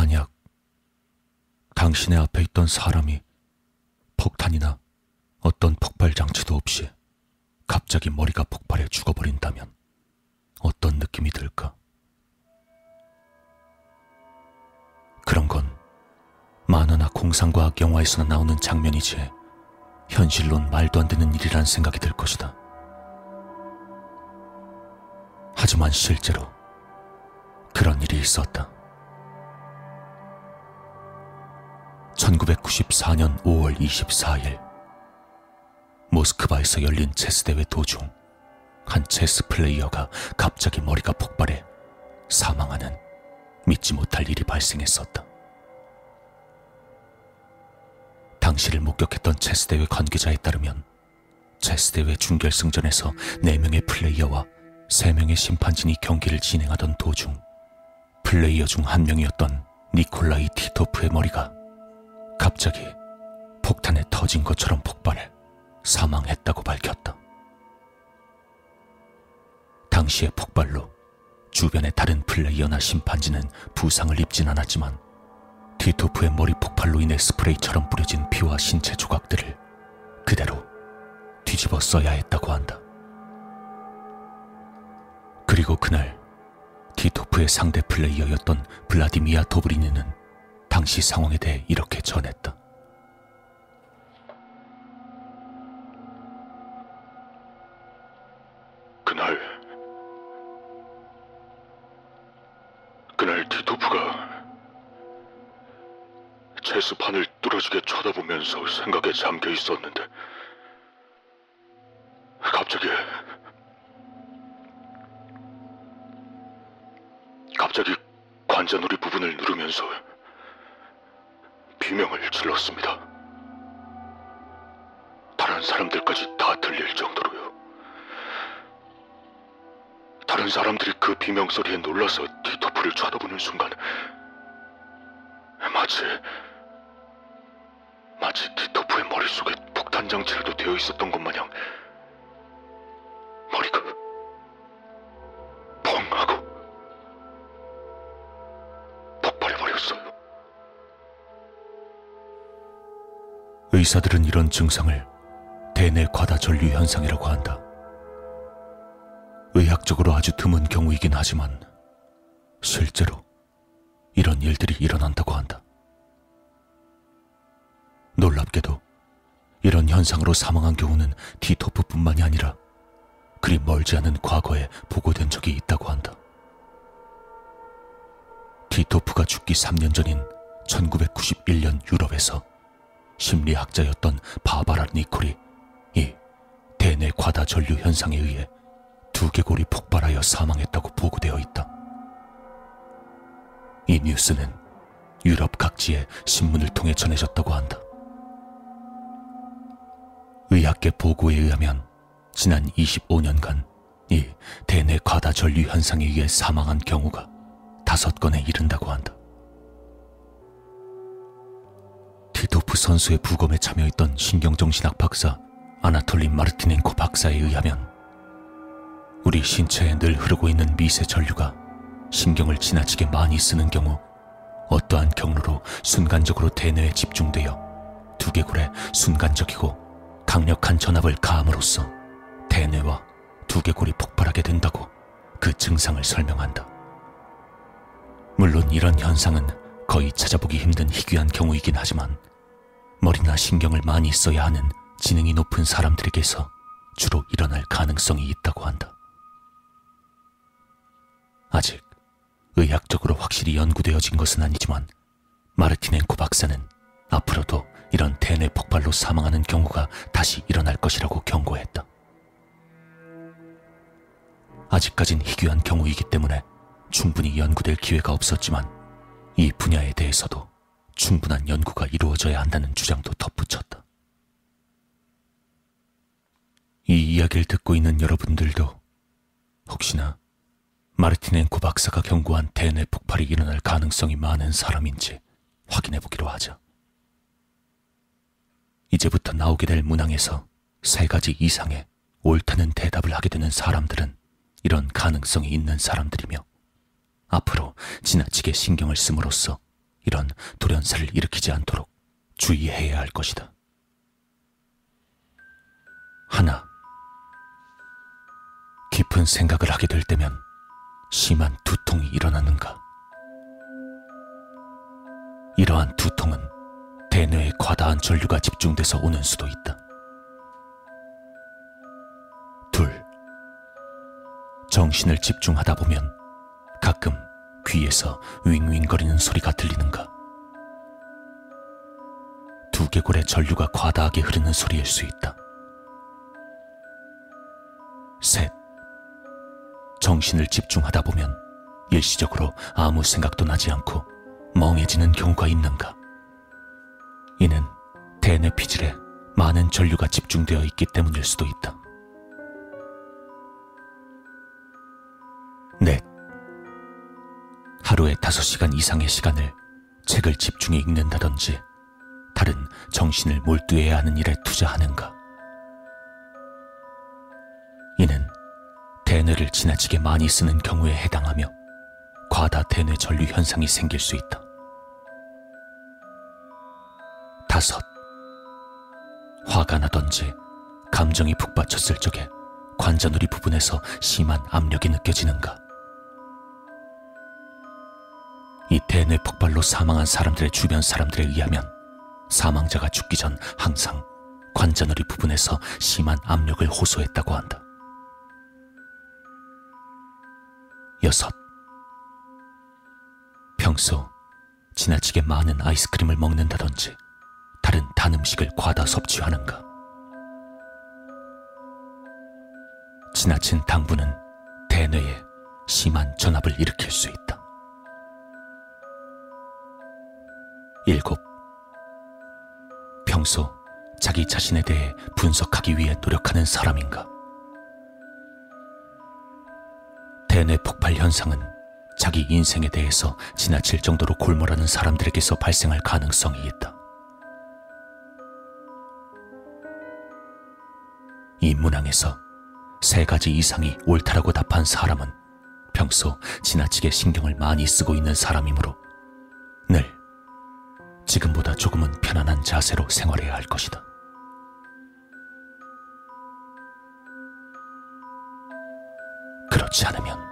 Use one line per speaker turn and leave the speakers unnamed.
만약 당신의 앞에 있던 사람이 폭탄이나 어떤 폭발 장치도 없이 갑자기 머리가 폭발해 죽어버린다면 어떤 느낌이 들까? 그런 건 만화나 공상과학 영화에서나 나오는 장면이지 현실론 말도 안 되는 일이란 생각이 들 것이다. 하지만 실제로 그런 일이 있었다. 1994년 5월 24일 모스크바에서 열린 체스 대회 도중 한 체스 플레이어가 갑자기 머리가 폭발해 사망하는 믿지 못할 일이 발생했었다. 당시를 목격했던 체스 대회 관계자에 따르면 체스 대회 준결승전에서 4명의 플레이어와 3명의 심판진이 경기를 진행하던 도중 플레이어 중 한 명이었던 니콜라이 티토프의 머리가 갑자기 폭탄에 터진 것처럼 폭발해 사망했다고 밝혔다. 당시의 폭발로 주변의 다른 플레이어나 심판진은 부상을 입진 않았지만 티토프의 머리 폭발로 인해 스프레이처럼 뿌려진 피와 신체 조각들을 그대로 뒤집어 써야 했다고 한다. 그리고 그날 티토프의 상대 플레이어였던 블라디미아 도브리니는 당시 상황에 대해 이렇게 전했다.
그날 그날 티토프가 체스판을 뚫어지게 쳐다보면서 생각에 잠겨 있었는데 갑자기 갑자기 관자놀이 부분을 누르면서 비명을 질렀습니다. 다른 사람들까지 다 들릴 정도로요. 다른 사람들이 그 비명 소리에 놀라서 티토프를 쳐다보는 순간 마치 마치 티토프의 머릿속에 폭탄 장치라도 되어 있었던 것 마냥
의사들은 이런 증상을 대뇌 과다 전류 현상이라고 한다. 의학적으로 아주 드문 경우이긴 하지만 실제로 이런 일들이 일어난다고 한다. 놀랍게도 이런 현상으로 사망한 경우는 티토프뿐만이 아니라 그리 멀지 않은 과거에 보고된 적이 있다고 한다. 티토프가 죽기 3년 전인 1991년 유럽에서 심리학자였던 바바라 니콜이 이 대뇌 과다 전류 현상에 의해 두개골이 폭발하여 사망했다고 보고되어 있다. 이 뉴스는 유럽 각지의 신문을 통해 전해졌다고 한다. 의학계 보고에 의하면 지난 25년간 이 대뇌 과다 전류 현상에 의해 사망한 경우가 다섯 건에 이른다고 한다. 티토프 선수의 부검에 참여했던 신경정신학 박사 아나톨린 마르티넨코 박사에 의하면 우리 신체에 늘 흐르고 있는 미세 전류가 신경을 지나치게 많이 쓰는 경우 어떠한 경로로 순간적으로 대뇌에 집중되어 두개골에 순간적이고 강력한 전압을 가함으로써 대뇌와 두개골이 폭발하게 된다고 그 증상을 설명한다. 물론 이런 현상은 거의 찾아보기 힘든 희귀한 경우이긴 하지만 머리나 신경을 많이 써야 하는 지능이 높은 사람들에게서 주로 일어날 가능성이 있다고 한다. 아직 의학적으로 확실히 연구되어진 것은 아니지만 마르티넨코 박사는 앞으로도 이런 대뇌 폭발로 사망하는 경우가 다시 일어날 것이라고 경고했다. 아직까진 희귀한 경우이기 때문에 충분히 연구될 기회가 없었지만 이 분야에 대해서도 충분한 연구가 이루어져야 한다는 주장도 덧붙였다. 이 이야기를 듣고 있는 여러분들도 혹시나 마르티넨코 박사가 경고한 대뇌 폭발이 일어날 가능성이 많은 사람인지 확인해 보기로 하자. 이제부터 나오게 될 문항에서 세 가지 이상의 옳다는 대답을 하게 되는 사람들은 이런 가능성이 있는 사람들이며 앞으로 지나치게 신경을 씀으로써 이런 돌연사를 일으키지 않도록 주의해야 할 것이다. 하나. 깊은 생각을 하게 될 때면 심한 두통이 일어나는가? 이러한 두통은 대뇌에 과다한 전류가 집중돼서 오는 수도 있다. 둘. 정신을 집중하다 보면 가끔 귀에서 윙윙거리는 소리가 들리는가? 두개골의 전류가 과다하게 흐르는 소리일 수 있다. 셋. 정신을 집중하다 보면 일시적으로 아무 생각도 나지 않고 멍해지는 경우가 있는가? 이는 대뇌 피질에 많은 전류가 집중되어 있기 때문일 수도 있다. 넷. 하루에 다섯 시간 이상의 시간을 책을 집중해 읽는다든지 다른 정신을 몰두해야 하는 일에 투자하는가? 이는 대뇌를 지나치게 많이 쓰는 경우에 해당하며 과다 대뇌 전류 현상이 생길 수 있다. 다섯. 화가 나던지 감정이 북받쳤을 적에 관자놀이 부분에서 심한 압력이 느껴지는가? 이 대뇌 폭발로 사망한 사람들의 주변 사람들에 의하면 사망자가 죽기 전 항상 관자놀이 부분에서 심한 압력을 호소했다고 한다. 여섯. 평소 지나치게 많은 아이스크림을 먹는다든지 다른 단 음식을 과다 섭취하는가? 지나친 당분은 대뇌에 심한 전압을 일으킬 수 있다. 일곱. 평소 자기 자신에 대해 분석하기 위해 노력하는 사람인가? 대뇌 폭발 현상은 자기 인생에 대해서 지나칠 정도로 골몰하는 사람들에게서 발생할 가능성이 있다. 이 문항에서 세 가지 이상이 옳다라고 답한 사람은 평소 지나치게 신경을 많이 쓰고 있는 사람이므로 늘 지금보다 조금은 편안한 자세로 생활해야 할 것이다. 그렇지 않으면